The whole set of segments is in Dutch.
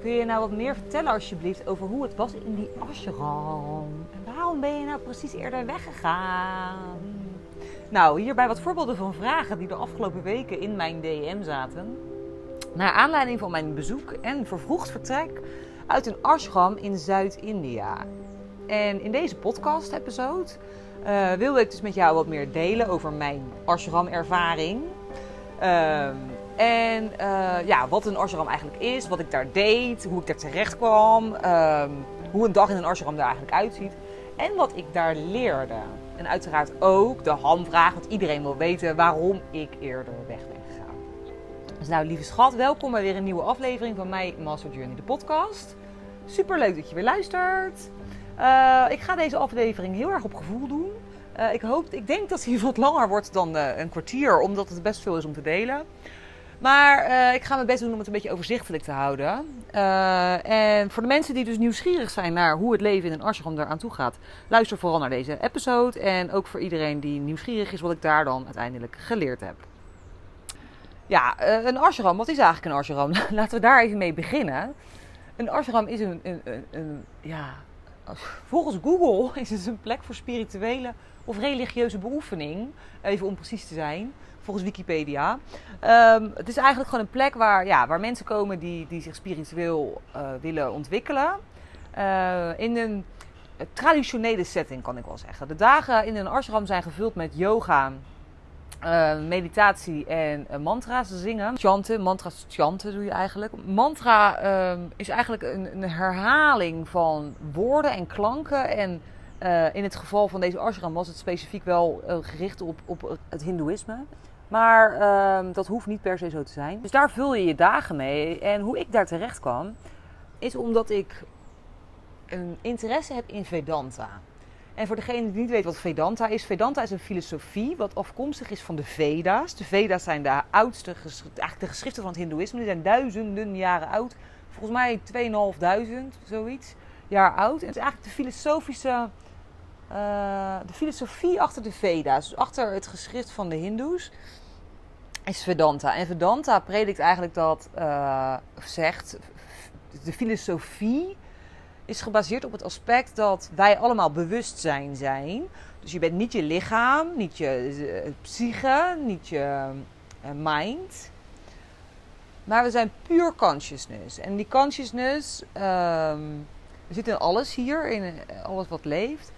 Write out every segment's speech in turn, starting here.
Kun je nou wat meer vertellen alsjeblieft over hoe het was in die ashram? En waarom ben je nou precies eerder weggegaan? Nou, hierbij wat voorbeelden van vragen die de afgelopen weken in mijn DM zaten. Naar aanleiding van mijn bezoek en vervroegd vertrek uit een ashram in Zuid-India. En in deze podcast-episode uh, wilde ik dus met jou wat meer delen over mijn ashram-ervaring. Ehm, en uh, ja, wat een ashram eigenlijk is, wat ik daar deed, hoe ik daar terecht kwam, um, hoe een dag in een ashram er eigenlijk uitziet en wat ik daar leerde. En uiteraard ook de hamvraag, want iedereen wil weten waarom ik eerder weg ben gegaan. Dus nou, lieve schat, welkom bij weer een nieuwe aflevering van mijn Master Journey, de podcast. Super leuk dat je weer luistert. Uh, ik ga deze aflevering heel erg op gevoel doen. Uh, ik, hoop, ik denk dat hij wat langer wordt dan een kwartier, omdat het best veel is om te delen. Maar uh, ik ga mijn best doen om het een beetje overzichtelijk te houden. Uh, en voor de mensen die dus nieuwsgierig zijn naar hoe het leven in een ashram eraan toe gaat, luister vooral naar deze episode. En ook voor iedereen die nieuwsgierig is wat ik daar dan uiteindelijk geleerd heb. Ja, uh, een ashram, wat is eigenlijk een ashram? Laten we daar even mee beginnen. Een ashram is een, een, een, een ja, volgens Google is het een plek voor spirituele of religieuze beoefening, even om precies te zijn volgens Wikipedia. Um, het is eigenlijk gewoon een plek waar, ja, waar mensen komen die, die zich spiritueel uh, willen ontwikkelen. Uh, in een traditionele setting kan ik wel zeggen. De dagen in een ashram zijn gevuld met yoga, uh, meditatie en mantra's zingen. Chanten, mantra's chanten doe je eigenlijk. Mantra is eigenlijk een, een, herhaling van woorden en klanken en... Uh, in het geval van deze ashram was het specifiek wel uh, gericht op, op het hindoeïsme. Maar uh, dat hoeft niet per se zo te zijn. Dus daar vul je je dagen mee. En hoe ik daar terecht kwam, is omdat ik een interesse heb in Vedanta. En voor degene die niet weet wat Vedanta is, Vedanta is een filosofie wat afkomstig is van de Veda's. De Veda's zijn de oudste, eigenlijk de geschriften van het Hindoeïsme. Die zijn duizenden jaren oud. Volgens mij 2500, zoiets, jaar oud. En het is eigenlijk de filosofische, de filosofie achter de Veda's. Dus achter het geschrift van de Hindoes is Vedanta. En Vedanta predikt eigenlijk dat, uh, zegt, de filosofie is gebaseerd op het aspect dat wij allemaal bewustzijn zijn. Dus je bent niet je lichaam, niet je uh, psyche, niet je mind. Maar we zijn puur consciousness. En die consciousness um, zit in alles hier, in alles wat leeft.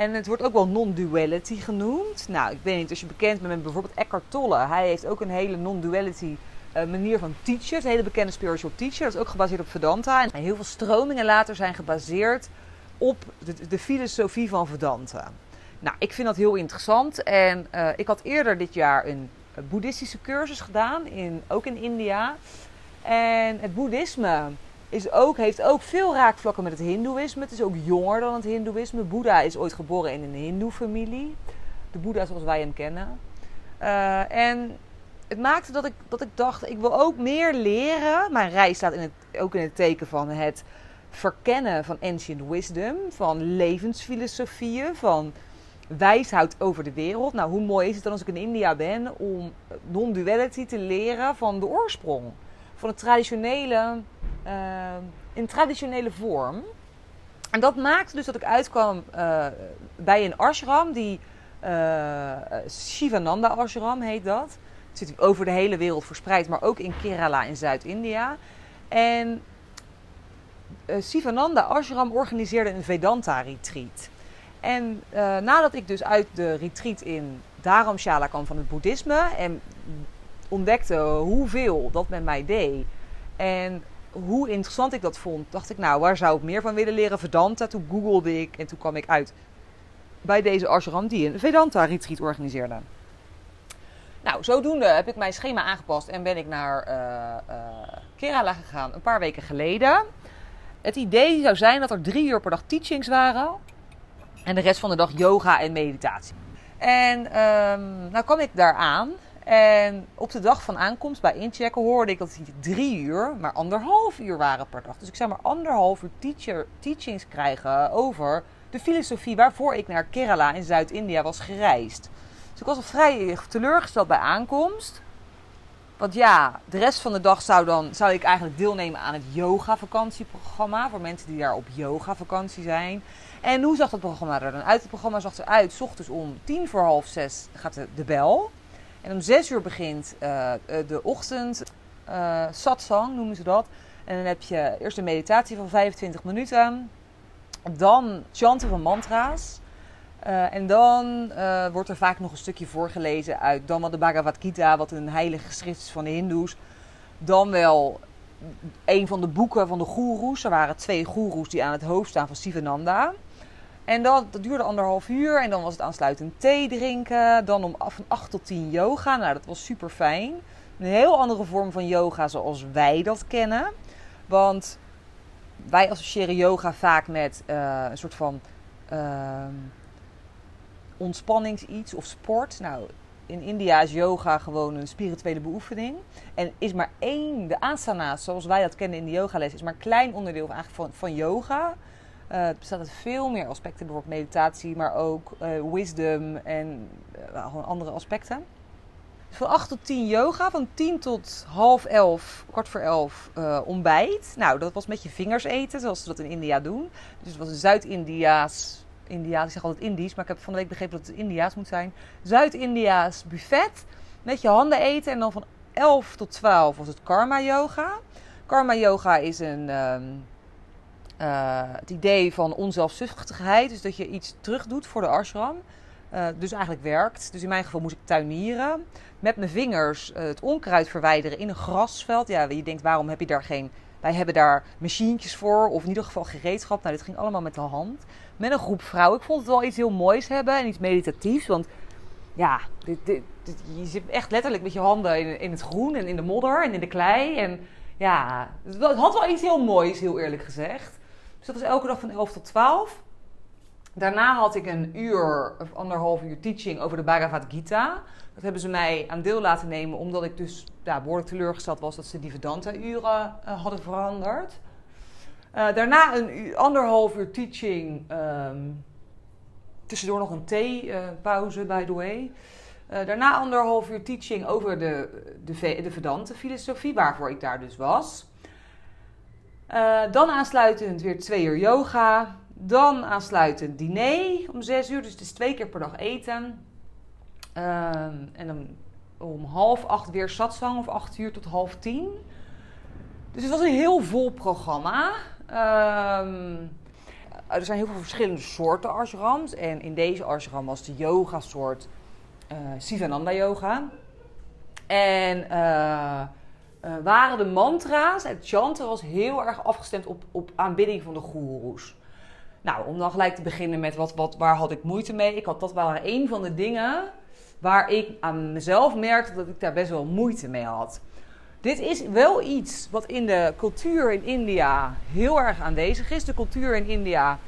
En het wordt ook wel non-duality genoemd. Nou, ik weet niet, als je bekend bent met bijvoorbeeld Eckhart Tolle. Hij heeft ook een hele non-duality uh, manier van teachen. Een hele bekende spiritual teacher. Dat is ook gebaseerd op Vedanta. En heel veel stromingen later zijn gebaseerd op de, de filosofie van Vedanta. Nou, ik vind dat heel interessant. En uh, ik had eerder dit jaar een, een boeddhistische cursus gedaan, in, ook in India. En het boeddhisme is ook, heeft ook veel raakvlakken met het Hindoeïsme. Het is ook jonger dan het Hindoeïsme. Boeddha is ooit geboren in een Hindoe-familie. De Boeddha zoals wij hem kennen. Uh, en het maakte dat ik, dat ik dacht, ik wil ook meer leren. Mijn reis staat in het, ook in het teken van het verkennen van ancient wisdom. Van levensfilosofieën, van wijsheid over de wereld. Nou, hoe mooi is het dan als ik in India ben om non-duality te leren van de oorsprong. Van het traditionele uh, in traditionele vorm. En dat maakte dus dat ik uitkwam uh, bij een ashram, die uh, Shivananda ashram heet dat. Het zit over de hele wereld verspreid, maar ook in Kerala in Zuid-India. En Sivananda ashram organiseerde een Vedanta retreat. En nadat ik dus uit de retreat in Dharamshala kwam van het boeddhisme en ontdekte hoeveel dat met mij deed. En hoe interessant ik dat vond, dacht ik, nou, waar zou ik meer van willen leren? Vedanta. Toen googelde ik en toen kwam ik uit bij deze ashram die een Vedanta-retreat organiseerde. Nou, zodoende heb ik mijn schema aangepast en ben ik naar uh, uh, Kerala gegaan een paar weken geleden. Het idee zou zijn dat er drie uur per dag teachings waren en de rest van de dag yoga en meditatie. En um, nou kwam ik daar aan en op de dag van aankomst bij inchecken hoorde ik dat het drie uur, maar anderhalf uur waren per dag. Dus ik zou maar anderhalf uur teacher, teachings krijgen over de filosofie waarvoor ik naar Kerala in Zuid-India was gereisd. Dus ik was al vrij teleurgesteld bij aankomst. Want ja, de rest van de dag zou, dan, zou ik eigenlijk deelnemen aan het yoga-vakantieprogramma. Voor mensen die daar op yoga-vakantie zijn. En hoe zag dat programma er dan uit? Het programma zag eruit, s ochtends om tien voor half zes gaat de, de bel. En om zes uur begint uh, de ochtend uh, satsang, noemen ze dat. En dan heb je eerst een meditatie van 25 minuten. Dan chanten van mantra's. En dan wordt er vaak nog een stukje voorgelezen uit wel de Bhagavad Gita, wat een heilige geschrift is van de Hindoes. Dan wel een van de boeken van de goeroes. Er waren twee goeroes die aan het hoofd staan van Sivananda. En dat, dat duurde anderhalf uur. En dan was het aansluitend thee drinken. Dan om van 8 tot 10 yoga. Nou, dat was super fijn. Een heel andere vorm van yoga zoals wij dat kennen. Want wij associëren yoga vaak met uh, een soort van uh, ontspannings-iets of sport. Nou, in India is yoga gewoon een spirituele beoefening. En is maar één, de asana's zoals wij dat kennen in de yogales, is maar een klein onderdeel van, van yoga. Het bestaat uit veel meer aspecten, bijvoorbeeld meditatie, maar ook uh, wisdom en uh, gewoon andere aspecten. Dus van 8 tot 10 yoga, van 10 tot half 11, kwart voor 11 ontbijt. Nou, dat was met je vingers eten, zoals ze dat in India doen. Dus het was een Zuid-Indiaas, Indiaas, ik zeg altijd Indisch, maar ik heb van de week begrepen dat het Indiaas moet zijn. Zuid-Indiaas buffet, met je handen eten en dan van 11 tot 12 was het karma yoga. Karma yoga is een... Um, uh, het idee van onzelfzuchtigheid. Dus dat je iets terug doet voor de ashram. Uh, dus eigenlijk werkt. Dus in mijn geval moest ik tuinieren. Met mijn vingers uh, het onkruid verwijderen in een grasveld. Ja, je denkt, waarom heb je daar geen... Wij hebben daar machientjes voor. Of in ieder geval gereedschap. Nou, dit ging allemaal met de hand. Met een groep vrouwen. Ik vond het wel iets heel moois hebben. En iets meditatiefs. Want ja, dit, je zit echt letterlijk met je handen in, in het groen. En in de modder. En in de klei. En ja, het had wel iets heel moois, heel eerlijk gezegd. Dus dat was elke dag van 11 tot 12. Daarna had ik een uur of anderhalf uur teaching over de Bhagavad Gita. Dat hebben ze mij aan deel laten nemen, omdat ik dus ja, behoorlijk teleurgesteld was dat ze die Vedanta-uren uh, hadden veranderd. Uh, daarna een uur, anderhalf uur teaching. Um, tussendoor nog een theepauze, uh, by the way. daarna anderhalf uur teaching over de, de, de Vedanta-filosofie, waarvoor ik daar dus was. Uh, dan aansluitend weer twee uur yoga. Dan aansluitend diner om zes uur. Dus het is twee keer per dag eten. Uh, en dan om half acht weer satsang of acht uur tot half tien. Dus het was een heel vol programma. Uh, er zijn heel veel verschillende soorten ashrams. En in deze ashram was de yoga soort uh, Sivananda yoga. En... Uh, uh, waren de mantra's, het chanten was heel erg afgestemd op, op aanbidding van de goeroes. Nou, om dan gelijk te beginnen met wat, wat, waar had ik moeite mee. Ik had, dat waren een van de dingen waar ik aan mezelf merkte dat ik daar best wel moeite mee had. Dit is wel iets wat in de cultuur in India heel erg aanwezig is. De cultuur in India,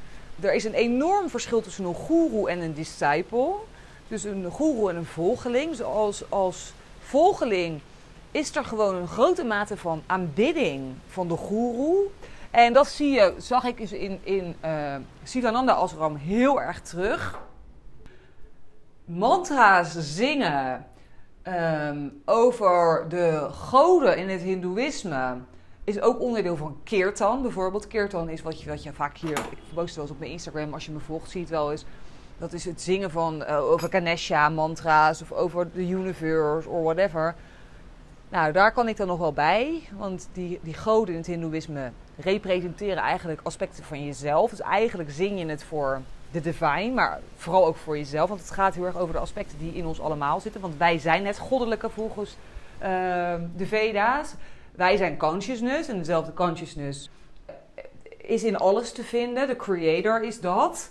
er is een enorm verschil tussen een goeroe en een disciple. Dus een goeroe en een volgeling. Zoals als volgeling is er gewoon een grote mate van aanbidding van de goeroe. En dat zie je, zag ik dus in, in uh, Sivananda Asram heel erg terug. Mantra's zingen um, over de goden in het Hindoeïsme is ook onderdeel van Kirtan. Bijvoorbeeld, Kirtan is wat je, wat je vaak hier, ik post wel eens op mijn Instagram, als je me volgt, ziet wel eens. Dat is het zingen van uh, over Ganesha mantra's of over de universe of whatever. Nou, daar kan ik dan nog wel bij. Want die, die goden in het Hindoeïsme representeren eigenlijk aspecten van jezelf. Dus eigenlijk zing je het voor de divine, maar vooral ook voor jezelf. Want het gaat heel erg over de aspecten die in ons allemaal zitten. Want wij zijn het goddelijke volgens uh, de Veda's. Wij zijn consciousness en dezelfde consciousness is in alles te vinden. De creator is dat.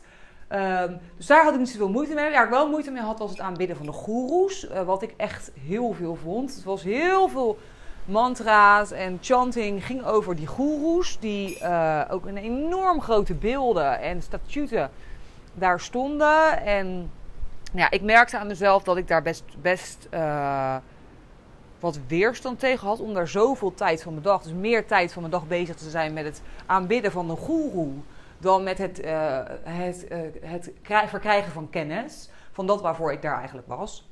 Um, dus daar had ik niet zoveel moeite mee. Waar ik wel moeite mee had, was het aanbidden van de goeroes. Uh, wat ik echt heel veel vond. Het was heel veel mantra's en chanting ging over die goeroes. Die uh, ook in enorm grote beelden en statuten daar stonden. En ja, ik merkte aan mezelf dat ik daar best, best uh, wat weerstand tegen had. Om daar zoveel tijd van mijn dag, dus meer tijd van mijn dag bezig te zijn met het aanbidden van een goeroe dan met het, uh, het, uh, het verkrijgen van kennis. Van dat waarvoor ik daar eigenlijk was.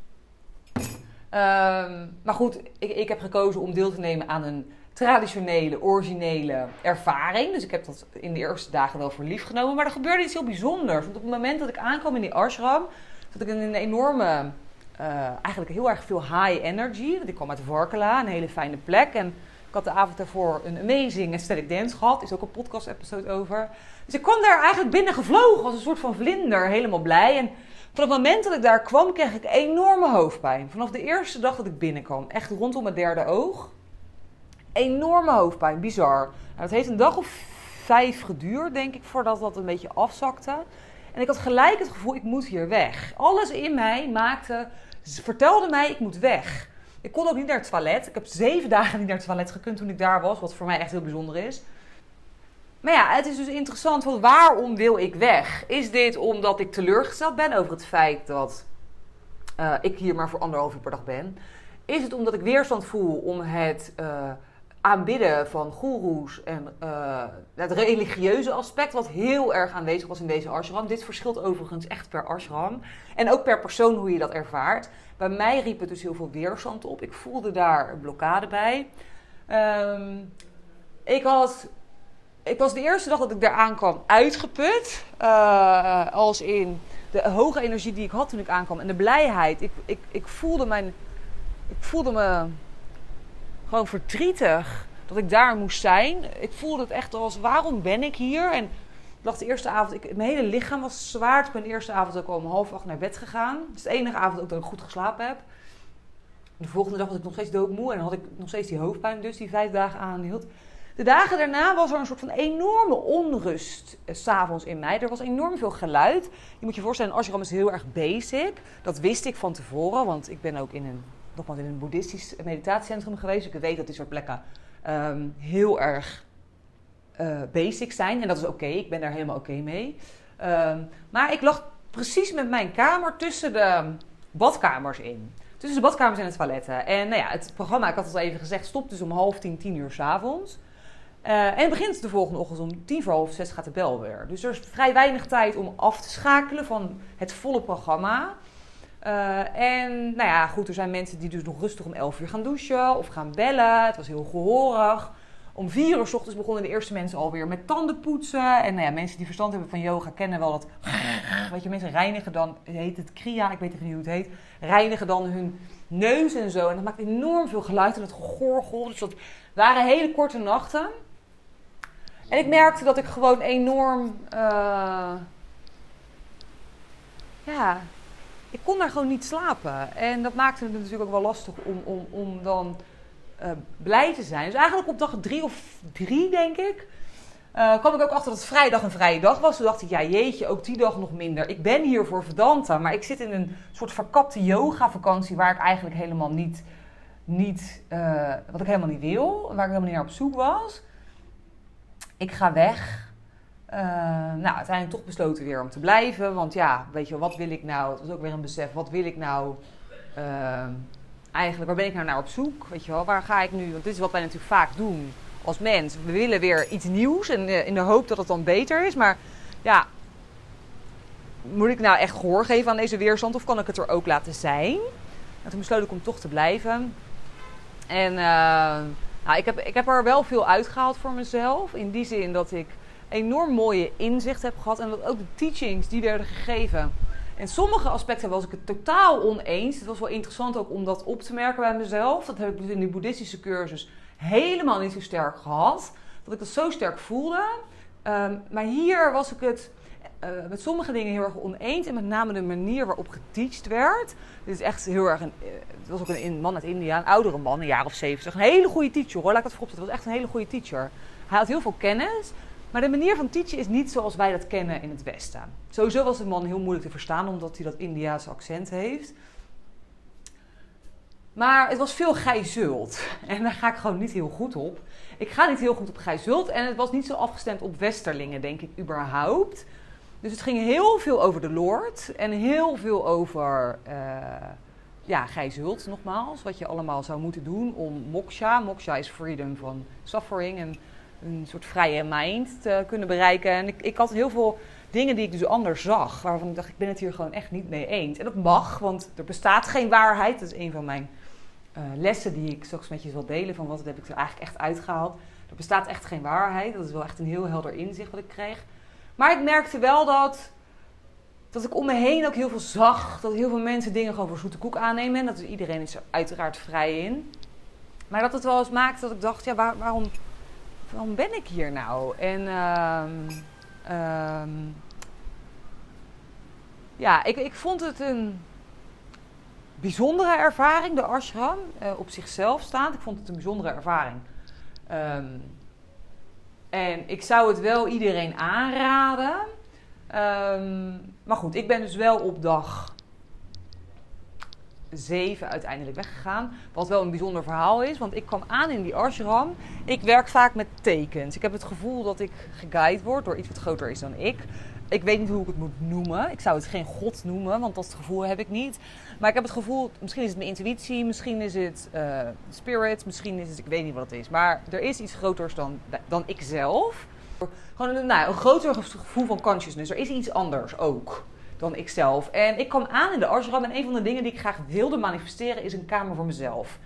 Ehm, maar goed, ik, ik heb gekozen om deel te nemen aan een traditionele, originele ervaring. Dus ik heb dat in de eerste dagen wel voor lief genomen. Maar er gebeurde iets heel bijzonders. Want op het moment dat ik aankwam in die ashram, zat ik in een enorme, uh, eigenlijk heel erg veel high energy. Want ik kwam uit Varkela, een hele fijne plek. En ik had de avond daarvoor een amazing aesthetic dance gehad. Is ook een podcast episode over. Dus ik kwam daar eigenlijk binnen gevlogen als een soort van vlinder, helemaal blij. En van het moment dat ik daar kwam, kreeg ik enorme hoofdpijn. Vanaf de eerste dag dat ik binnenkwam, echt rondom mijn derde oog. Enorme hoofdpijn, bizar. Nou, dat heeft een dag of vijf geduurd, denk ik, voordat dat een beetje afzakte. En ik had gelijk het gevoel, ik moet hier weg. Alles in mij maakte, vertelde mij, ik moet weg. Ik kon ook niet naar het toilet. Ik heb zeven dagen niet naar het toilet gekund toen ik daar was, wat voor mij echt heel bijzonder is. Maar ja, het is dus interessant, van waarom wil ik weg? Is dit omdat ik teleurgesteld ben over het feit dat uh, ik hier maar voor anderhalf uur per dag ben? Is het omdat ik weerstand voel om het uh, aanbidden van goeroes en uh, het religieuze aspect, wat heel erg aanwezig was in deze ashram? Dit verschilt overigens echt per ashram en ook per persoon hoe je dat ervaart. Bij mij riep het dus heel veel weerstand op. Ik voelde daar een blokkade bij. Um, ik had ik was de eerste dag dat ik daar aankwam uitgeput. Uh, als in de hoge energie die ik had toen ik aankwam. En de blijheid. Ik, ik, ik, voelde, mijn, ik voelde me gewoon verdrietig dat ik daar moest zijn. Ik voelde het echt als, waarom ben ik hier? En ik dacht de eerste avond, ik, mijn hele lichaam was zwaar. Ik ben de eerste avond ook al om half acht naar bed gegaan. Het is de enige avond ook dat ik goed geslapen heb. De volgende dag was ik nog steeds doodmoe. En had ik nog steeds die hoofdpijn dus, die vijf dagen aanhield. De dagen daarna was er een soort van enorme onrust uh, s'avonds in mij. Er was enorm veel geluid. Je moet je voorstellen, ashram is heel erg basic. Dat wist ik van tevoren, want ik ben ook in een, nogmaals, in een boeddhistisch meditatiecentrum geweest. Ik weet dat die soort plekken um, heel erg uh, basic zijn. En dat is oké, ik ben daar helemaal oké mee. Um, maar ik lag precies met mijn kamer tussen de badkamers in. Tussen de badkamers en de toiletten. En nou ja, het programma, ik had het al even gezegd, stopt dus om half tien, tien uur s'avonds. Uh, en het begint de volgende ochtend om tien voor half zes gaat de bel weer. Dus er is vrij weinig tijd om af te schakelen van het volle programma. Uh, en nou ja, goed, er zijn mensen die dus nog rustig om elf uur gaan douchen of gaan bellen. Het was heel gehorig. Om vier uur s ochtends begonnen de eerste mensen alweer met tanden poetsen. En nou ja, mensen die verstand hebben van yoga kennen wel dat... Weet je, mensen reinigen dan, heet het kriya, ik weet niet hoe het heet. Reinigen dan hun neus en zo. En dat maakt enorm veel geluid en het gegorgel. Dus dat waren hele korte nachten. En ik merkte dat ik gewoon enorm. Uh, ja, ik kon daar gewoon niet slapen. En dat maakte het natuurlijk ook wel lastig om, om, om dan uh, blij te zijn. Dus eigenlijk op dag drie of drie, denk ik. Uh, kwam ik ook achter dat vrijdag een vrije dag was. Toen dacht ik, ja jeetje, ook die dag nog minder. Ik ben hier voor Vedanta, maar ik zit in een soort verkapte yoga-vakantie... waar ik eigenlijk helemaal niet, niet wat ik helemaal niet wil. Waar ik helemaal niet naar op zoek was ik ga weg. Uh, nou, uiteindelijk toch besloten weer om te blijven. Want ja, weet je, wat wil ik nou? Het was ook weer een besef. Wat wil ik nou? Uh, eigenlijk, waar ben ik nou naar op zoek? Weet je wel, waar ga ik nu? Want dit is wat wij natuurlijk vaak doen als mens. We willen weer iets nieuws en uh, in de hoop dat het dan beter is. Maar ja, moet ik nou echt gehoor geven aan deze weerstand? Of kan ik het er ook laten zijn? En toen besloot ik om toch te blijven. En nou, ik, heb, ik heb er wel veel uitgehaald voor mezelf. In die zin dat ik enorm mooie inzicht heb gehad. En dat ook de teachings die werden gegeven. En sommige aspecten was ik het totaal oneens. Het was wel interessant ook om dat op te merken bij mezelf. Dat heb ik dus in die boeddhistische cursus helemaal niet zo sterk gehad. Dat ik dat zo sterk voelde. Um, maar hier was ik het uh, met sommige dingen heel erg oneens. En met name de manier waarop geteacht werd. Dit is echt heel erg een. Uh, het was ook een man uit India, een oudere man, een jaar of zeventig. Een hele goede teacher hoor, laat ik het voorop zetten. Het was echt een hele goede teacher. Hij had heel veel kennis. Maar de manier van teachen is niet zoals wij dat kennen in het Westen. Sowieso was de man heel moeilijk te verstaan, omdat hij dat Indiaanse accent heeft. Maar het was veel gijzult. En daar ga ik gewoon niet heel goed op. Ik ga niet heel goed op gijzult. En het was niet zo afgestemd op Westerlingen, denk ik, überhaupt. Dus het ging heel veel over de Lord en heel veel over uh, ja, Gijzult nogmaals. Wat je allemaal zou moeten doen om moksha, moksha is freedom van suffering en een soort vrije mind te kunnen bereiken. En ik, ik had heel veel dingen die ik dus anders zag. Waarvan ik dacht, ik ben het hier gewoon echt niet mee eens. En dat mag, want er bestaat geen waarheid. Dat is een van mijn uh, lessen die ik straks met je zal delen. Van wat heb ik er eigenlijk echt uitgehaald. Er bestaat echt geen waarheid. Dat is wel echt een heel helder inzicht wat ik kreeg. Maar ik merkte wel dat, dat ik om me heen ook heel veel zag. Dat heel veel mensen dingen gewoon voor zoete koek aannemen. En dat iedereen is er uiteraard vrij in. Maar dat het wel eens maakte dat ik dacht, ja, waarom, waarom ben ik hier nou? En um, ja, ik, ik vond het een bijzondere ervaring, de ashram, uh, op zichzelf staand. Ik vond het een bijzondere ervaring. Um, en ik zou het wel iedereen aanraden. Um, maar goed, ik ben dus wel op dag 7 uiteindelijk weggegaan. Wat wel een bijzonder verhaal is, want ik kwam aan in die ashram. Ik werk vaak met tekens. Ik heb het gevoel dat ik geguid word door iets wat groter is dan ik. Ik weet niet hoe ik het moet noemen. Ik zou het geen god noemen, want dat gevoel heb ik niet. Maar ik heb het gevoel, misschien is het mijn intuïtie, misschien is het uh, spirit, misschien is het, ik weet niet wat het is. Maar er is iets groters dan, dan ik zelf. Gewoon een, nou, een groter gevoel van consciousness. Er is iets anders ook dan ikzelf. En ik kwam aan in de ashram en een van de dingen die ik graag wilde manifesteren is een kamer voor mezelf.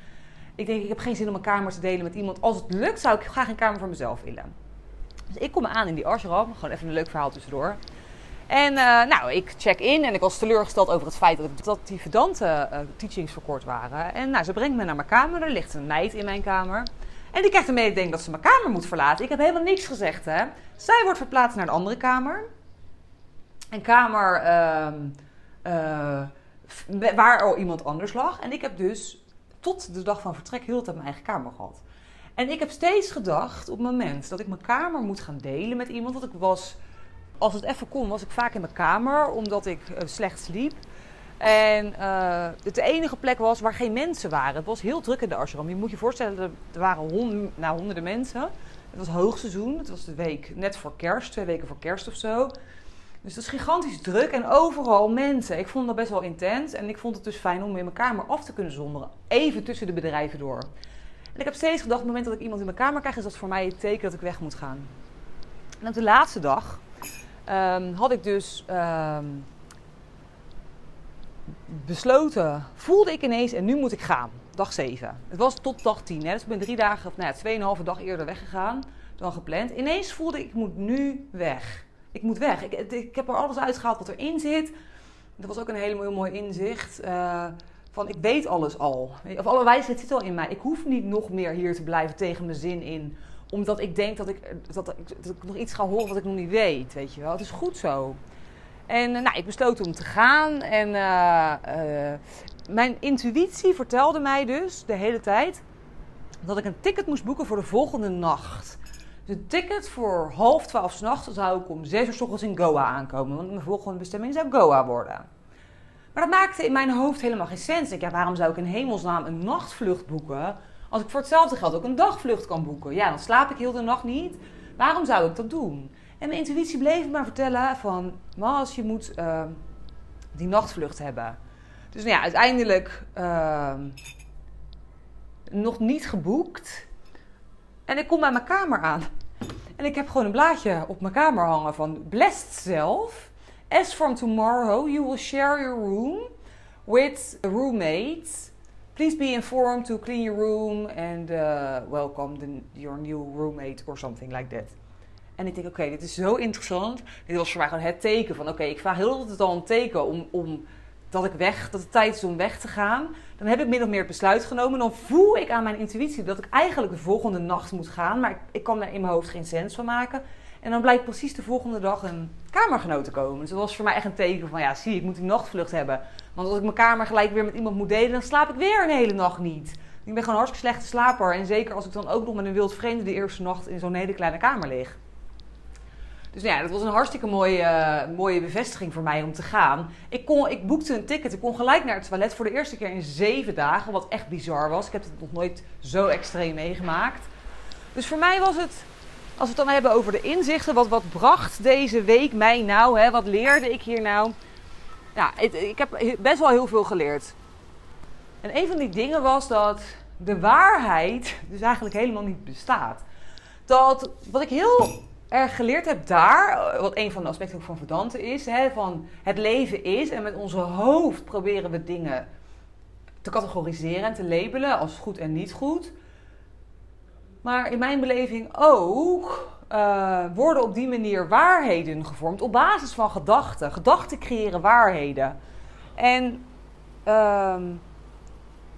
Ik denk, ik heb geen zin om een kamer te delen met iemand. Als het lukt, zou ik graag een kamer voor mezelf willen. Dus ik kom aan in die ashram. Gewoon even een leuk verhaal tussendoor. En uh, nou, ik check in en ik was teleurgesteld over het feit dat, die verdante uh, teachings verkort waren. En nou, ze brengt me naar mijn kamer. Er ligt een meid in mijn kamer. En die krijgt ik denk dat ze mijn kamer moet verlaten. Ik heb helemaal niks gezegd, hè. Zij wordt verplaatst naar een andere kamer een kamer uh, uh, waar al iemand anders lag. En ik heb dus tot de dag van vertrek heel de tijd mijn eigen kamer gehad. En ik heb steeds gedacht op het moment dat ik mijn kamer moet gaan delen met iemand. Dat ik was, als het even kon, was ik vaak in mijn kamer omdat ik uh, slecht sliep. En uh, het de enige plek was waar geen mensen waren. Het was heel druk in de ashram. Je moet je voorstellen, er waren hond, nou, honderden mensen. Het was hoogseizoen. Het was de week net voor kerst, twee weken voor kerst of zo. Dus dat is gigantisch druk en overal mensen. Ik vond dat best wel intens. En ik vond het dus fijn om in mijn kamer af te kunnen zonderen. Even tussen de bedrijven door. En ik heb steeds gedacht, op het moment dat ik iemand in mijn kamer krijg, is dat voor mij het teken dat ik weg moet gaan. En op de laatste dag um, had ik dus um, besloten, voelde ik ineens, en nu moet ik gaan. Dag 7. Het was tot dag 10. Hè? Dus ik ben drie dagen, of nou ja, 2,5 dag eerder weggegaan dan gepland. Ineens voelde ik, ik moet nu weg ik moet weg. Ik, ik heb er alles uitgehaald wat erin zit. Dat was ook een hele mooi inzicht. Uh, van ik weet alles al. Of alle wijsheid zit al in mij. Ik hoef niet nog meer hier te blijven tegen mijn zin in. Omdat ik denk dat ik, dat, ik nog iets ga horen wat ik nog niet weet. Weet je wel. Het is goed zo. En uh, nou, ik besloot om te gaan. En uh, mijn intuïtie vertelde mij dus de hele tijd dat ik een ticket moest boeken voor de volgende nacht. De ticket voor half twaalf s'nachts zou ik om zes uur s ochtends in Goa aankomen. Want mijn volgende bestemming zou Goa worden. Maar dat maakte in mijn hoofd helemaal geen sens. Ik, ja, waarom zou ik in hemelsnaam een nachtvlucht boeken... als ik voor hetzelfde geld ook een dagvlucht kan boeken? Ja, dan slaap ik heel de nacht niet. Waarom zou ik dat doen? En mijn intuïtie bleef me maar vertellen van... Mas, je moet uh, die nachtvlucht hebben. Dus nou ja, uiteindelijk uh, nog niet geboekt... En ik kom bij mijn kamer aan. En ik heb gewoon een blaadje op mijn kamer hangen van Blessed Self. As from tomorrow, you will share your room with a roommate. Please be informed to clean your room and uh, welcome the, your new roommate or something like that. En ik denk, oké, dit is zo interessant. Dit was voor mij gewoon het teken van, oké, ik vraag heel altijd al een teken om, om dat ik weg, dat het tijd is om weg te gaan. Dan heb ik min of meer het besluit genomen. Dan voel ik aan mijn intuïtie dat ik eigenlijk de volgende nacht moet gaan. Maar ik, ik kan daar in mijn hoofd geen sens van maken. En dan blijkt precies de volgende dag een kamergenoot te komen. Dus dat was voor mij echt een teken van, ja, zie, ik moet die nachtvlucht hebben. Want als ik mijn kamer gelijk weer met iemand moet delen, dan slaap ik weer een hele nacht niet. Ik ben gewoon een hartstikke slechte slaper. En zeker als ik dan ook nog met een wild vreemde de eerste nacht in zo'n hele kleine kamer lig. Dus ja, dat was een hartstikke mooie, uh, mooie bevestiging voor mij om te gaan. Ik, kon, ik boekte een ticket. Ik kon gelijk naar het toilet voor de eerste keer in zeven dagen. Wat echt bizar was. Ik heb het nog nooit zo extreem meegemaakt. Dus voor mij was het, als we het dan hebben over de inzichten. Wat, wat bracht deze week mij nou? Hè? Wat leerde ik hier nou? Ja, ik heb best wel heel veel geleerd. En een van die dingen was dat de waarheid dus eigenlijk helemaal niet bestaat. Dat wat ik heel er geleerd heb daar, wat een van de aspecten ook van Verdante is, hè, van het leven is en met onze hoofd proberen we dingen te categoriseren en te labelen als goed en niet goed. Maar in mijn beleving ook uh, worden op die manier waarheden gevormd op basis van gedachten. Gedachten creëren waarheden. En, uh,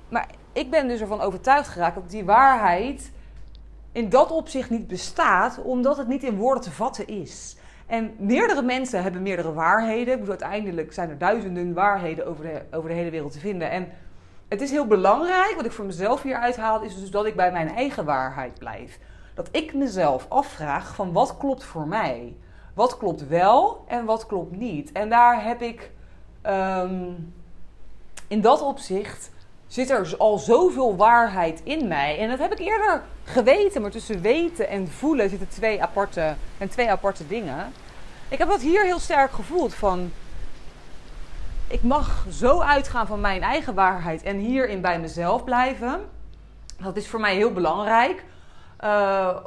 maar ik ben dus ervan overtuigd geraakt dat die waarheid in dat opzicht niet bestaat, omdat het niet in woorden te vatten is. En meerdere mensen hebben meerdere waarheden. Ik uiteindelijk zijn er duizenden waarheden over de, over de hele wereld te vinden. En het is heel belangrijk, wat ik voor mezelf hier uithaal, is dus dat ik bij mijn eigen waarheid blijf. Dat ik mezelf afvraag van wat klopt voor mij? Wat klopt wel en wat klopt niet? En daar heb ik um, in dat opzicht zit er al zoveel waarheid in mij. En dat heb ik eerder geweten, maar tussen weten en voelen zitten twee aparte, en twee aparte dingen. Ik heb dat hier heel sterk gevoeld van. Ik mag zo uitgaan van mijn eigen waarheid en hierin bij mezelf blijven. Dat is voor mij heel belangrijk. Uh,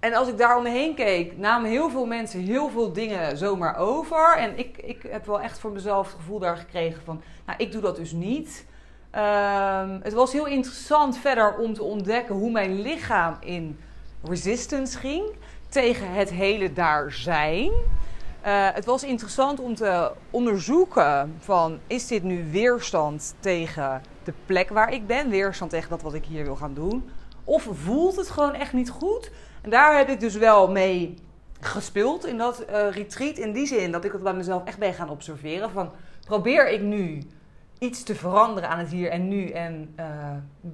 en als ik daar omheen keek, namen heel veel mensen heel veel dingen zomaar over. En ik, ik heb wel echt voor mezelf het gevoel daar gekregen van, nou, ik doe dat dus niet. Um, het was heel interessant verder om te ontdekken hoe mijn lichaam in resistance ging tegen het hele daar zijn. Uh, het was interessant om te onderzoeken van is dit nu weerstand tegen de plek waar ik ben, weerstand tegen dat wat ik hier wil gaan doen, of voelt het gewoon echt niet goed? En daar heb ik dus wel mee gespeeld in dat uh, retreat in die zin dat ik het bij mezelf echt ben gaan observeren van probeer ik nu iets te veranderen aan het hier en nu en uh,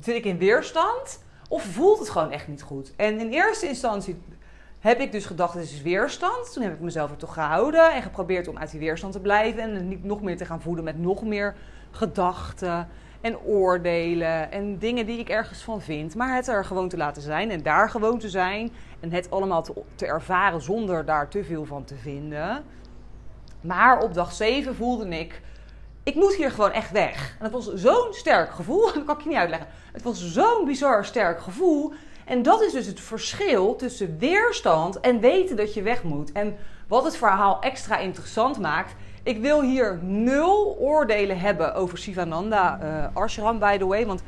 zit ik in weerstand? Of voelt het gewoon echt niet goed? En in eerste instantie heb ik dus gedacht, het is weerstand. Toen heb ik mezelf er toch gehouden en geprobeerd om uit die weerstand te blijven. En niet nog meer te gaan voeden met nog meer gedachten en oordelen en dingen die ik ergens van vind. Maar het er gewoon te laten zijn en daar gewoon te zijn. En het allemaal te, ervaren zonder daar te veel van te vinden. Maar op dag 7 voelde ik ik moet hier gewoon echt weg. En dat was zo'n sterk gevoel. Dat kan ik je niet uitleggen. Het was zo'n bizar sterk gevoel. En dat is dus het verschil tussen weerstand en weten dat je weg moet. En wat het verhaal extra interessant maakt. Ik wil hier nul oordelen hebben over Sivananda uh, Ashram, by the way. Want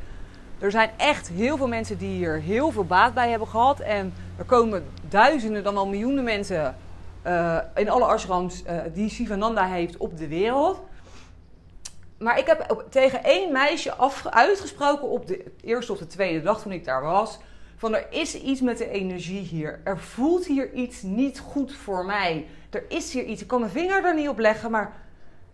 er zijn echt heel veel mensen die hier heel veel baat bij hebben gehad. En er komen duizenden, dan wel miljoenen mensen uh, in alle ashrams uh, die Sivananda heeft op de wereld maar ik heb tegen één meisje af, uitgesproken op de eerste of de tweede dag toen ik daar was. Van er is iets met de energie hier. Er voelt hier iets niet goed voor mij. Er is hier iets. Ik kan mijn vinger er niet op leggen, maar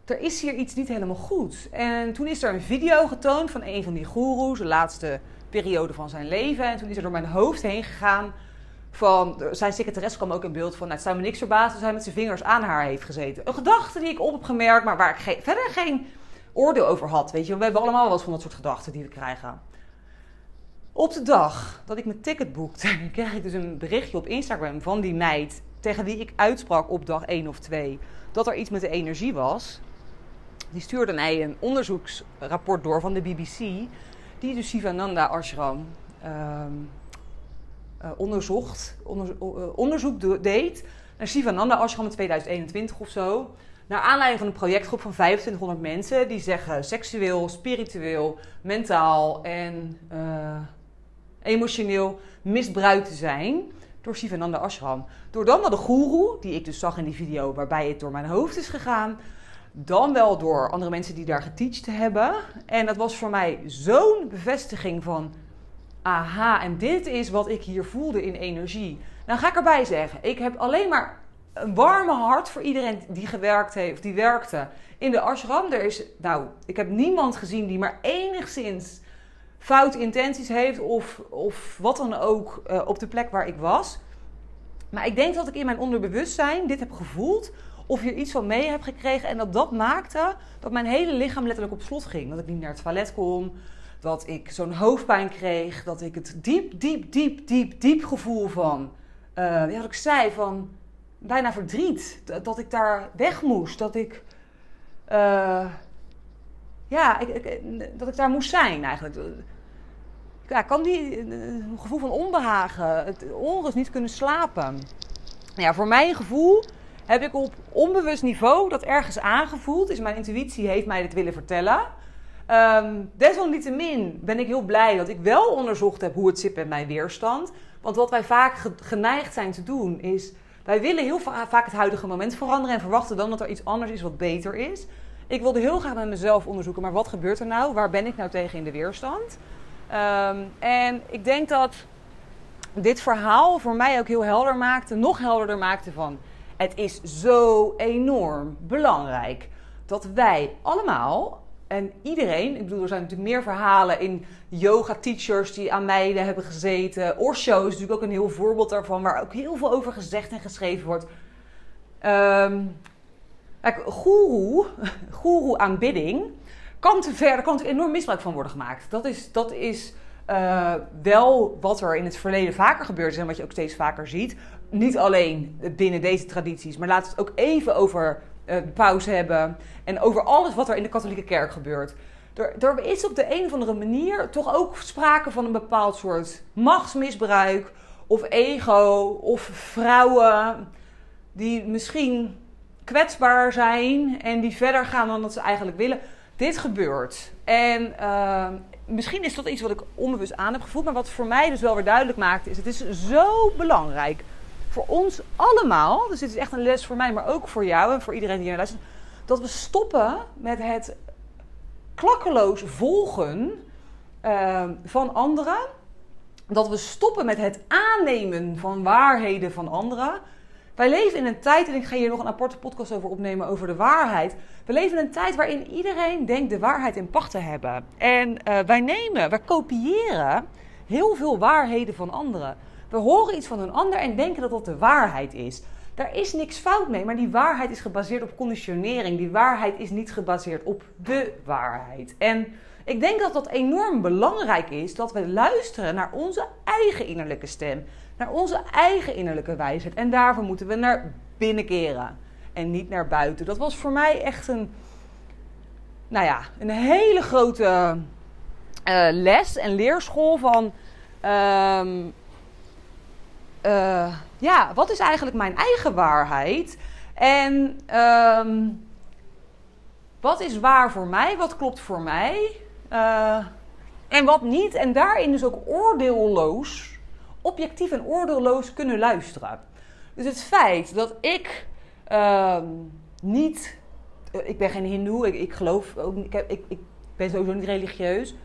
er is hier iets niet helemaal goed. En toen is er een video getoond van een van die goeroes, de laatste periode van zijn leven. En toen is er door mijn hoofd heen gegaan. Van, zijn secretaris kwam ook in beeld van, nou, het zou me niks verbazen als hij met zijn vingers aan haar heeft gezeten. Een gedachte die ik op heb gemerkt, maar waar ik verder geen oordeel over had. Weet je, we hebben allemaal wel eens van dat soort gedachten die we krijgen. Op de dag dat ik mijn ticket boekte, kreeg ik dus een berichtje op Instagram van die meid tegen wie ik uitsprak op dag 1 of 2 dat er iets met de energie was. Die stuurde mij een onderzoeksrapport door van de BBC, die de Sivananda Ashram uh, uh, onderzocht, onder, uh, onderzoek deed naar Sivananda Ashram in 2021 of zo. Naar aanleiding van een projectgroep van 2500 mensen die zeggen seksueel, spiritueel, mentaal en uh, emotioneel misbruikt te zijn door Sivananda Ashram. Door dan wel de guru, die ik dus zag in die video waarbij het door mijn hoofd is gegaan. Dan wel door andere mensen die daar geteacht hebben. En dat was voor mij zo'n bevestiging van... Aha, en dit is wat ik hier voelde in energie. Dan ga ik erbij zeggen, ik heb alleen maar een warme hart voor iedereen die gewerkt heeft, die werkte in de ashram. Er is, nou, ik heb niemand gezien die maar enigszins fout intenties heeft of, of wat dan ook uh, op de plek waar ik was. Maar ik denk dat ik in mijn onderbewustzijn dit heb gevoeld of hier iets van mee heb gekregen en dat dat maakte dat mijn hele lichaam letterlijk op slot ging. Dat ik niet naar het toilet kon, dat ik zo'n hoofdpijn kreeg, dat ik het diep, diep, diep, diep, diep gevoel van, wat ik zei, van bijna verdriet. Dat, ik daar weg moest. Dat ik. Uh, ja, ik, dat ik daar moest zijn eigenlijk. Ja, kan die. Een gevoel van onbehagen, het onrust, niet kunnen slapen. ja, voor mijn gevoel heb ik op onbewust niveau dat ergens aangevoeld. Is mijn intuïtie heeft mij dit willen vertellen. Um, desalniettemin ben ik heel blij dat ik wel onderzocht heb hoe het zit met mijn weerstand. Want wat wij vaak geneigd zijn te doen is... Wij willen heel vaak het huidige moment veranderen en verwachten dan dat er iets anders is wat beter is. Ik wilde heel graag met mezelf onderzoeken, maar wat gebeurt er nou? Waar ben ik nou tegen in de weerstand? Um, en ik denk dat dit verhaal voor mij ook heel helder maakte, nog helderder maakte van... Het is zo enorm belangrijk dat wij allemaal en iedereen, ik bedoel, er zijn natuurlijk meer verhalen in yoga-teachers die aan mij hebben gezeten. Osho is natuurlijk ook een heel voorbeeld daarvan, waar ook heel veel over gezegd en geschreven wordt. Um, kijk, guru aanbidding kan te ver, kan er enorm misbruik van worden gemaakt. Dat is, dat is uh, wel wat er in het verleden vaker gebeurd is en wat je ook steeds vaker ziet. Niet alleen binnen deze tradities, maar laat het ook even over uh, pauze hebben. En over alles wat er in de katholieke kerk gebeurt. Er, er, is op de een of andere manier toch ook sprake van een bepaald soort machtsmisbruik. Of ego. Of vrouwen die misschien kwetsbaar zijn. En die verder gaan dan dat ze eigenlijk willen. Dit gebeurt. En uh, misschien is dat iets wat ik onbewust aan heb gevoeld. Maar wat voor mij dus wel weer duidelijk maakt is: het is zo belangrijk voor ons allemaal, dus dit is echt een les voor mij, maar ook voor jou en voor iedereen die hier luistert, dat we stoppen met het klakkeloos volgen uh, van anderen. Dat we stoppen met het aannemen van waarheden van anderen. Wij leven in een tijd, en ik ga hier nog een aparte podcast over opnemen over de waarheid. We leven in een tijd waarin iedereen denkt de waarheid in pacht te hebben. En uh, wij nemen, wij kopiëren heel veel waarheden van anderen. We horen iets van een ander en denken dat dat de waarheid is. Daar is niks fout mee, maar die waarheid is gebaseerd op conditionering. Die waarheid is niet gebaseerd op de waarheid. En ik denk dat dat enorm belangrijk is dat we luisteren naar onze eigen innerlijke stem, naar onze eigen innerlijke wijsheid. En daarvoor moeten we naar binnen keren en niet naar buiten. Dat was voor mij echt een, nou ja, een hele grote uh, les en leerschool van. Um, uh, ja, wat is eigenlijk mijn eigen waarheid? En um, wat is waar voor mij? Wat klopt voor mij? Uh, en wat niet? En daarin dus ook oordeelloos, objectief en oordeelloos kunnen luisteren. Dus het feit dat ik uh, niet. Uh, ik ben geen Hindoe, ik, ik geloof ook ik, heb, ik, ik ben sowieso niet religieus.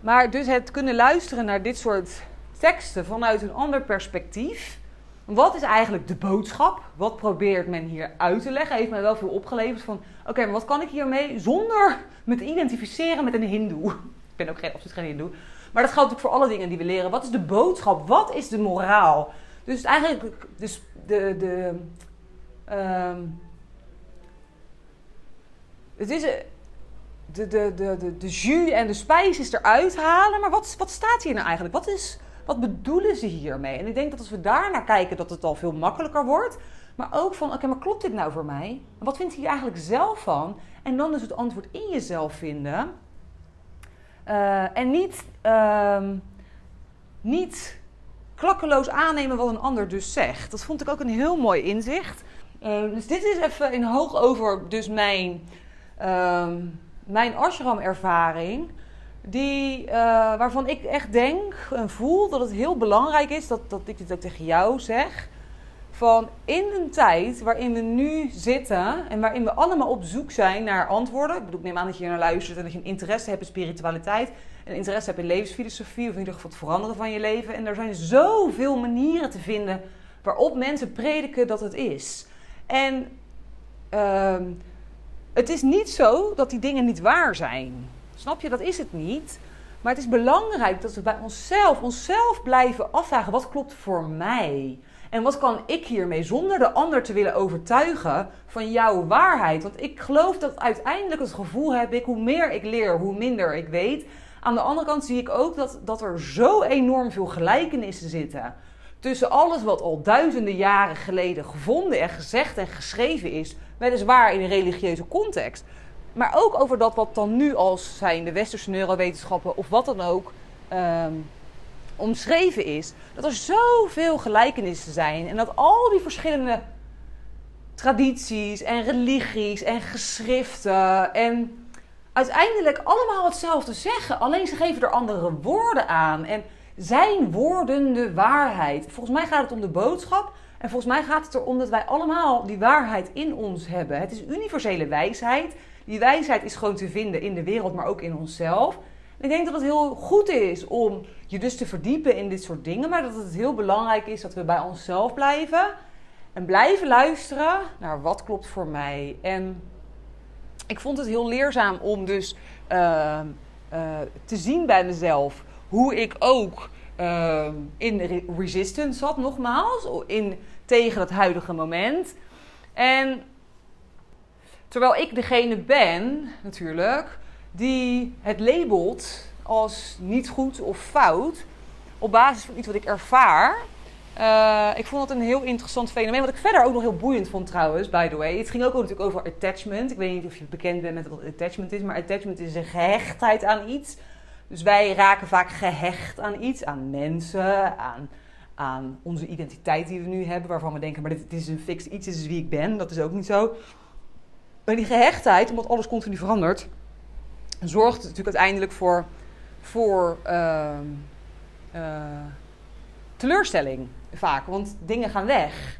Maar dus het kunnen luisteren naar dit soort teksten vanuit een ander perspectief. Wat is eigenlijk de boodschap? Wat probeert men hier uit te leggen? Heeft mij wel veel opgeleverd van... Oké, maar wat kan ik hiermee zonder me te identificeren met een hindoe? Ik ben ook geen, absoluut geen hindoe. Maar dat geldt ook voor alle dingen die we leren. Wat is de boodschap? Wat is de moraal? Dus eigenlijk... Dus de... de um, het is... De, de, de, de, de jus en de spijs is eruit halen. Maar wat, wat staat hier nou eigenlijk? Wat is wat bedoelen ze hiermee? En ik denk dat als we daar naar kijken, dat het al veel makkelijker wordt. Maar ook van, oké, maar klopt dit nou voor mij? Wat vindt hij eigenlijk zelf van? En dan dus het antwoord in jezelf vinden. Uh, en niet, uh, niet klakkeloos aannemen wat een ander dus zegt. Dat vond ik ook een heel mooi inzicht. Uh, dus dit is even in hoog over dus mijn, ehm, mijn ashram-ervaring die, uh, waarvan ik echt denk en voel dat het heel belangrijk is, dat, dat ik dit ook tegen jou zeg. Van in een tijd waarin we nu zitten en waarin we allemaal op zoek zijn naar antwoorden. Ik bedoel, ik neem aan dat je naar luistert en dat je een interesse hebt in spiritualiteit. En interesse hebt in levensfilosofie of in ieder geval het veranderen van je leven. En er zijn zoveel manieren te vinden waarop mensen prediken dat het is. En uh, het is niet zo dat die dingen niet waar zijn. Snap je? Dat is het niet. Maar het is belangrijk dat we bij onszelf, onszelf blijven afvragen: wat klopt voor mij? En wat kan ik hiermee zonder de ander te willen overtuigen van jouw waarheid? Want ik geloof dat uiteindelijk het gevoel heb ik, hoe meer ik leer, hoe minder ik weet. Aan de andere kant zie ik ook dat, dat er zo enorm veel gelijkenissen zitten. Tussen alles wat al duizenden jaren geleden gevonden en gezegd en geschreven is, weliswaar in een religieuze context. Maar ook over dat wat dan nu als zijn de westerse neurowetenschappen of wat dan ook um, omschreven is dat er zoveel gelijkenissen zijn en dat al die verschillende tradities en religies en geschriften en uiteindelijk allemaal hetzelfde zeggen, alleen ze geven er andere woorden aan. En zijn woorden de waarheid? Volgens mij gaat het om de boodschap. En volgens mij gaat het erom dat wij allemaal die waarheid in ons hebben. Het is universele wijsheid. Die wijsheid is gewoon te vinden in de wereld, maar ook in onszelf. En ik denk dat het heel goed is om je dus te verdiepen in dit soort dingen. Maar dat het heel belangrijk is dat we bij onszelf blijven. En blijven luisteren naar wat klopt voor mij. En ik vond het heel leerzaam om dus uh, uh, te zien bij mezelf hoe ik ook uh, in resistance zat, nogmaals, in, tegen het huidige moment. En terwijl ik degene ben, natuurlijk, die het labelt als niet goed of fout op basis van iets wat ik ervaar. Uh, ik vond dat een heel interessant fenomeen. Wat ik verder ook nog heel boeiend vond trouwens, by the way. Het ging ook natuurlijk over attachment. Ik weet niet of je bekend bent met wat attachment is. Maar attachment is een gehechtheid aan iets. Dus wij raken vaak gehecht aan iets. Aan mensen, aan, aan onze identiteit die we nu hebben. Waarvan we denken, maar dit, dit is een fix iets, dit is wie ik ben. Dat is ook niet zo. Maar die gehechtheid, omdat alles continu verandert... zorgt natuurlijk uiteindelijk voor... voor uh, uh, teleurstelling vaak, want dingen gaan weg.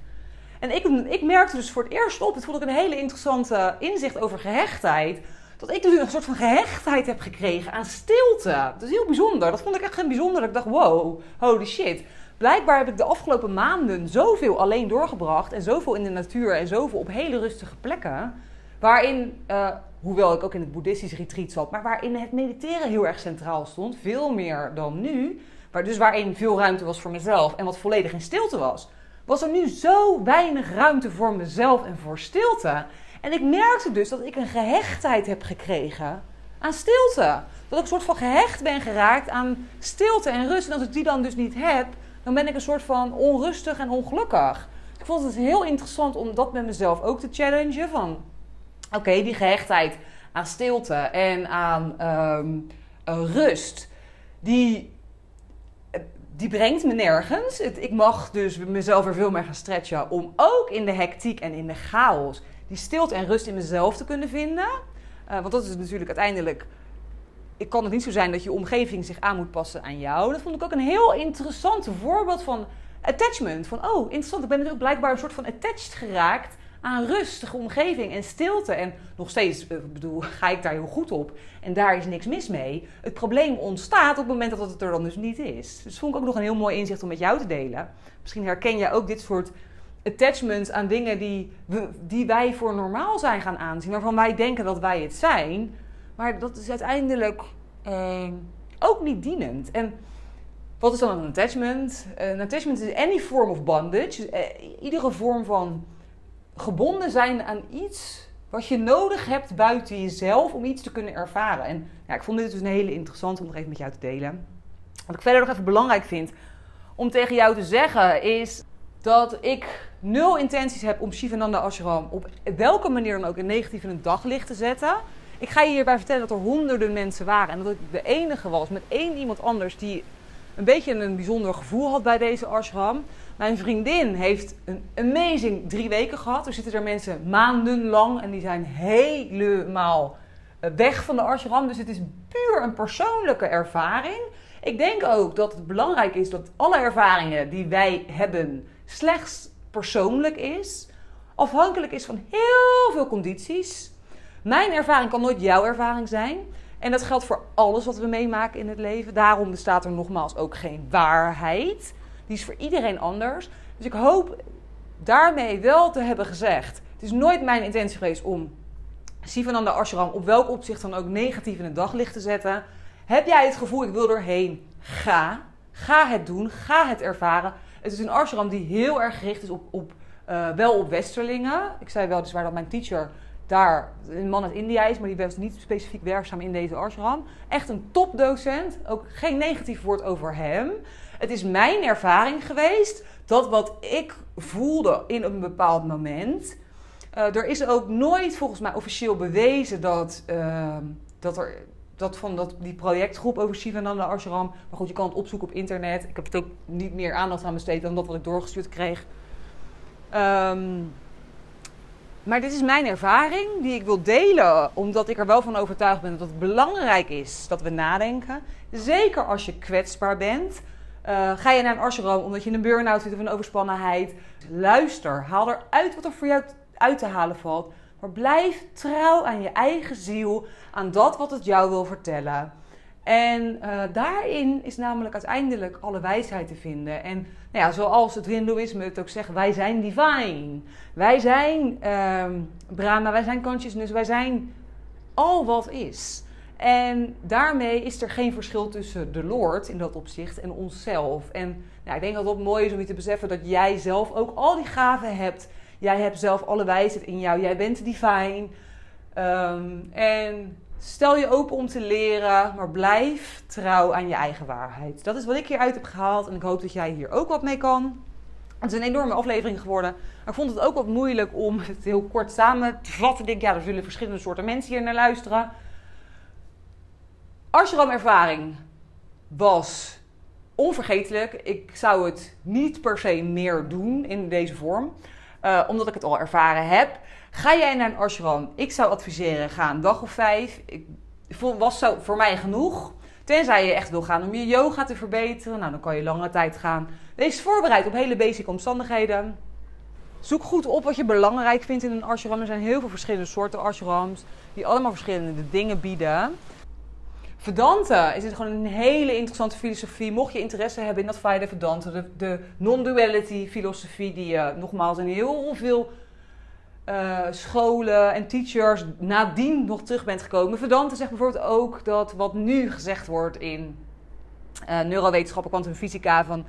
En ik, ik merkte dus voor het eerst op, het vond ik een hele interessante inzicht over gehechtheid, dat ik dus een soort van gehechtheid heb gekregen aan stilte. Dat is heel bijzonder. Dat vond ik echt heel bijzonder. Ik dacht, wow, holy shit. Blijkbaar heb ik de afgelopen maanden zoveel alleen doorgebracht en zoveel in de natuur en zoveel op hele rustige plekken, waarin, uh, hoewel ik ook in het boeddhistisch retreat zat, maar waarin het mediteren heel erg centraal stond, veel meer dan nu waar, dus waarin veel ruimte was voor mezelf en wat volledig in stilte was, was er nu zo weinig ruimte voor mezelf en voor stilte. En ik merkte dus dat ik een gehechtheid heb gekregen aan stilte. Dat ik een soort van gehecht ben geraakt aan stilte en rust. En als ik die dan dus niet heb, dan ben ik een soort van onrustig en ongelukkig. Ik vond het heel interessant om dat met mezelf ook te challengen. Van oké, die gehechtheid aan stilte en aan um, rust, die die brengt me nergens. ik mag dus mezelf er veel meer gaan stretchen om ook in de hectiek en in de chaos die stilte en rust in mezelf te kunnen vinden. Uh, want dat is natuurlijk uiteindelijk. Ik kan het niet zo zijn dat je omgeving zich aan moet passen aan jou. Dat vond ik ook een heel interessant voorbeeld van attachment. Van oh, interessant. Ik ben natuurlijk blijkbaar een soort van attached geraakt aan rustige omgeving en stilte. En nog steeds eh, bedoel, ga ik daar heel goed op. En daar is niks mis mee. Het probleem ontstaat op het moment dat het er dan dus niet is. Dus vond ik ook nog een heel mooi inzicht om met jou te delen. Misschien herken jij ook dit soort attachments aan dingen die, die wij voor normaal zijn gaan aanzien. Waarvan wij denken dat wij het zijn. Maar dat is uiteindelijk eh, ook niet dienend. En wat is dan een attachment? Een attachment is any form of bondage. Uh, iedere vorm van gebonden zijn aan iets wat je nodig hebt buiten jezelf om iets te kunnen ervaren. En ja, ik vond dit dus een hele interessante om nog even met jou te delen. Wat ik verder nog even belangrijk vind om tegen jou te zeggen is dat ik nul intenties heb om Shivananda Ashram op welke manier dan ook in negatief in het daglicht te zetten. Ik ga je hierbij vertellen dat er honderden mensen waren en dat ik de enige was met één iemand anders die een beetje een bijzonder gevoel had bij deze ashram. Mijn vriendin heeft een amazing drie weken gehad. Er zitten er mensen maandenlang en die zijn helemaal eh, weg van de ashram. Dus het is puur een persoonlijke ervaring. Ik denk ook dat het belangrijk is dat alle ervaringen die wij hebben slechts persoonlijk is. Afhankelijk is van heel veel condities. Mijn ervaring kan nooit jouw ervaring zijn. En dat geldt voor alles wat we meemaken in het leven. Daarom bestaat er nogmaals ook geen waarheid. Die is voor iedereen anders. Dus ik hoop daarmee wel te hebben gezegd. Het is nooit mijn intentie geweest om Sivananda Ashram op welk opzicht dan ook negatief in het daglicht te zetten. Heb jij het gevoel, ik wil erheen? Ga. Ga het doen. Ga het ervaren. Het is een ashram die heel erg gericht is op, op uh, wel op westerlingen. Ik zei wel dus waar dat mijn teacher daar een man uit India is, maar die was niet specifiek werkzaam in deze ashram. Echt een topdocent. Ook geen negatief woord over hem. Het is mijn ervaring geweest dat wat ik voelde in een bepaald moment. Uh, er is ook nooit volgens mij officieel bewezen dat, uh, dat er dat van dat, die projectgroep over Shivananda Ashram. Maar goed, je kan het opzoeken op internet. Ik heb het ook niet meer aandacht aan besteed dan dat wat ik doorgestuurd kreeg. Ehm, maar dit is mijn ervaring die ik wil delen, omdat ik er wel van overtuigd ben dat het belangrijk is dat we nadenken. Zeker als je kwetsbaar bent. Uh, ga je naar een ashram omdat je in een burn-out zit of een overspannenheid? Luister, haal eruit wat er voor jou uit te halen valt. Maar blijf trouw aan je eigen ziel, aan dat wat het jou wil vertellen. En uh, daarin is namelijk uiteindelijk alle wijsheid te vinden. En nou ja, zoals het Hindoeïsme het ook zegt, wij zijn divine. Wij zijn um, Brahma, wij zijn consciousness, wij zijn al wat is. En daarmee is er geen verschil tussen de Lord in dat opzicht en onszelf. En nou, ik denk dat het mooi is om je te beseffen dat jij zelf ook al die gaven hebt. Jij hebt zelf alle wijsheid in jou. Jij bent divine. Um, en Stel je open om te leren, maar blijf trouw aan je eigen waarheid. Dat is wat ik hieruit heb gehaald en ik hoop dat jij hier ook wat mee kan. Het is een enorme aflevering geworden. Maar ik vond het ook wat moeilijk om het heel kort samen te vatten. Ik denk, ja, er zullen verschillende soorten mensen hier naar luisteren. Ashram-ervaring was onvergetelijk. Ik zou het niet per se meer doen in deze vorm. Uh, omdat ik het al ervaren heb. Ga jij naar een ashram? Ik zou adviseren, ga een dag of vijf. Ik, was zo voor mij genoeg. Tenzij je echt wil gaan om je yoga te verbeteren. Nou, dan kan je lange tijd gaan. Wees voorbereid op hele basic omstandigheden. Zoek goed op wat je belangrijk vindt in een ashram. Er zijn heel veel verschillende soorten ashrams. Die allemaal verschillende dingen bieden. Vedanta is het gewoon een hele interessante filosofie. Mocht je interesse hebben in dat Vaida Vedanta, de, de non-duality filosofie, die je nogmaals in heel veel uh, scholen en teachers nadien nog terug bent gekomen. Vedanta zegt bijvoorbeeld ook dat wat nu gezegd wordt in uh, neurowetenschappen, kwantumfysica, van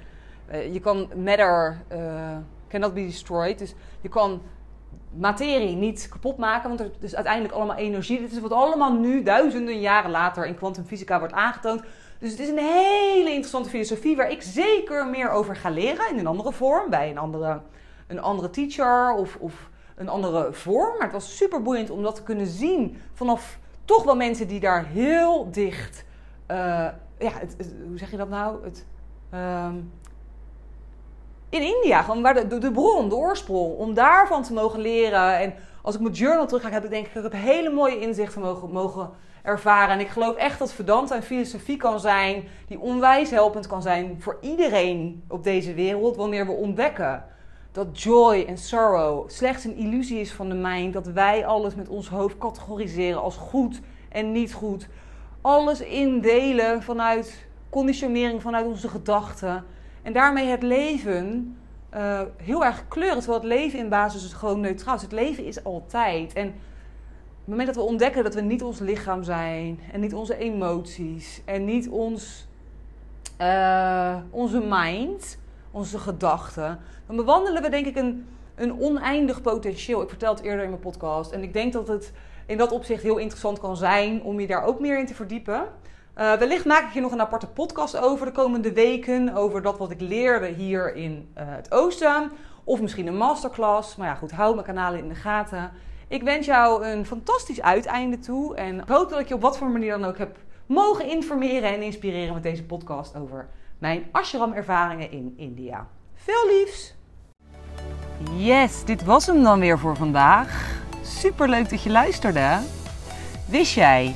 uh, je kan matter cannot be destroyed. Dus je kan materie niet kapot maken, want er is uiteindelijk allemaal energie. Dit is wat allemaal nu, duizenden jaren later, in kwantumfysica wordt aangetoond. Dus het is een hele interessante filosofie waar ik zeker meer over ga leren in een andere vorm, bij een andere, een andere teacher of, of een andere vorm. Maar het was super boeiend om dat te kunnen zien vanaf toch wel mensen die daar heel dicht. Uh, ja, hoe zeg je dat nou? Het, uh, in India, gewoon waar de, de, bron, de oorsprong, om daarvan te mogen leren. En als ik mijn journal terug ga, heb ik denk ik, ik hele mooie inzichten mogen, mogen ervaren. En ik geloof echt dat Vedanta een filosofie kan zijn die onwijs helpend kan zijn voor iedereen op deze wereld wanneer we ontdekken dat joy en sorrow slechts een illusie is van de mind. Dat wij alles met ons hoofd categoriseren als goed en niet goed. Alles indelen vanuit conditionering, vanuit onze gedachten. En daarmee het leven uh, heel erg kleuren. Terwijl het leven in basis gewoon neutraal is. Het leven is altijd. En op het moment dat we ontdekken dat we niet ons lichaam zijn. En niet onze emoties. En niet ons, uh, onze mind onze gedachten, dan bewandelen we denk ik een, een oneindig potentieel. Ik vertel het eerder in mijn podcast. En ik denk dat het in dat opzicht heel interessant kan zijn om je daar ook meer in te verdiepen. Uh, wellicht maak ik hier nog een aparte podcast over de komende weken. Over dat wat ik leerde hier in uh, het Oosten. Of misschien een masterclass. Maar ja, goed, hou mijn kanalen in de gaten. Ik wens jou een fantastisch uiteinde toe. En ik hoop dat ik je op wat voor manier dan ook heb mogen informeren en inspireren met deze podcast over mijn ashram-ervaringen in India. Veel liefs! Yes, dit was hem dan weer voor vandaag. Super leuk dat je luisterde. Wist jij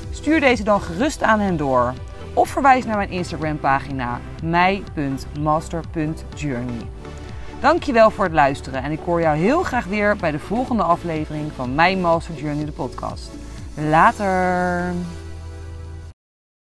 stuur deze dan gerust aan hen door. Of verwijs naar mijn Instagram pagina mij.master.journey. Dankjewel voor het luisteren en ik hoor jou heel graag weer bij de volgende aflevering van My Master Journey de podcast. Later!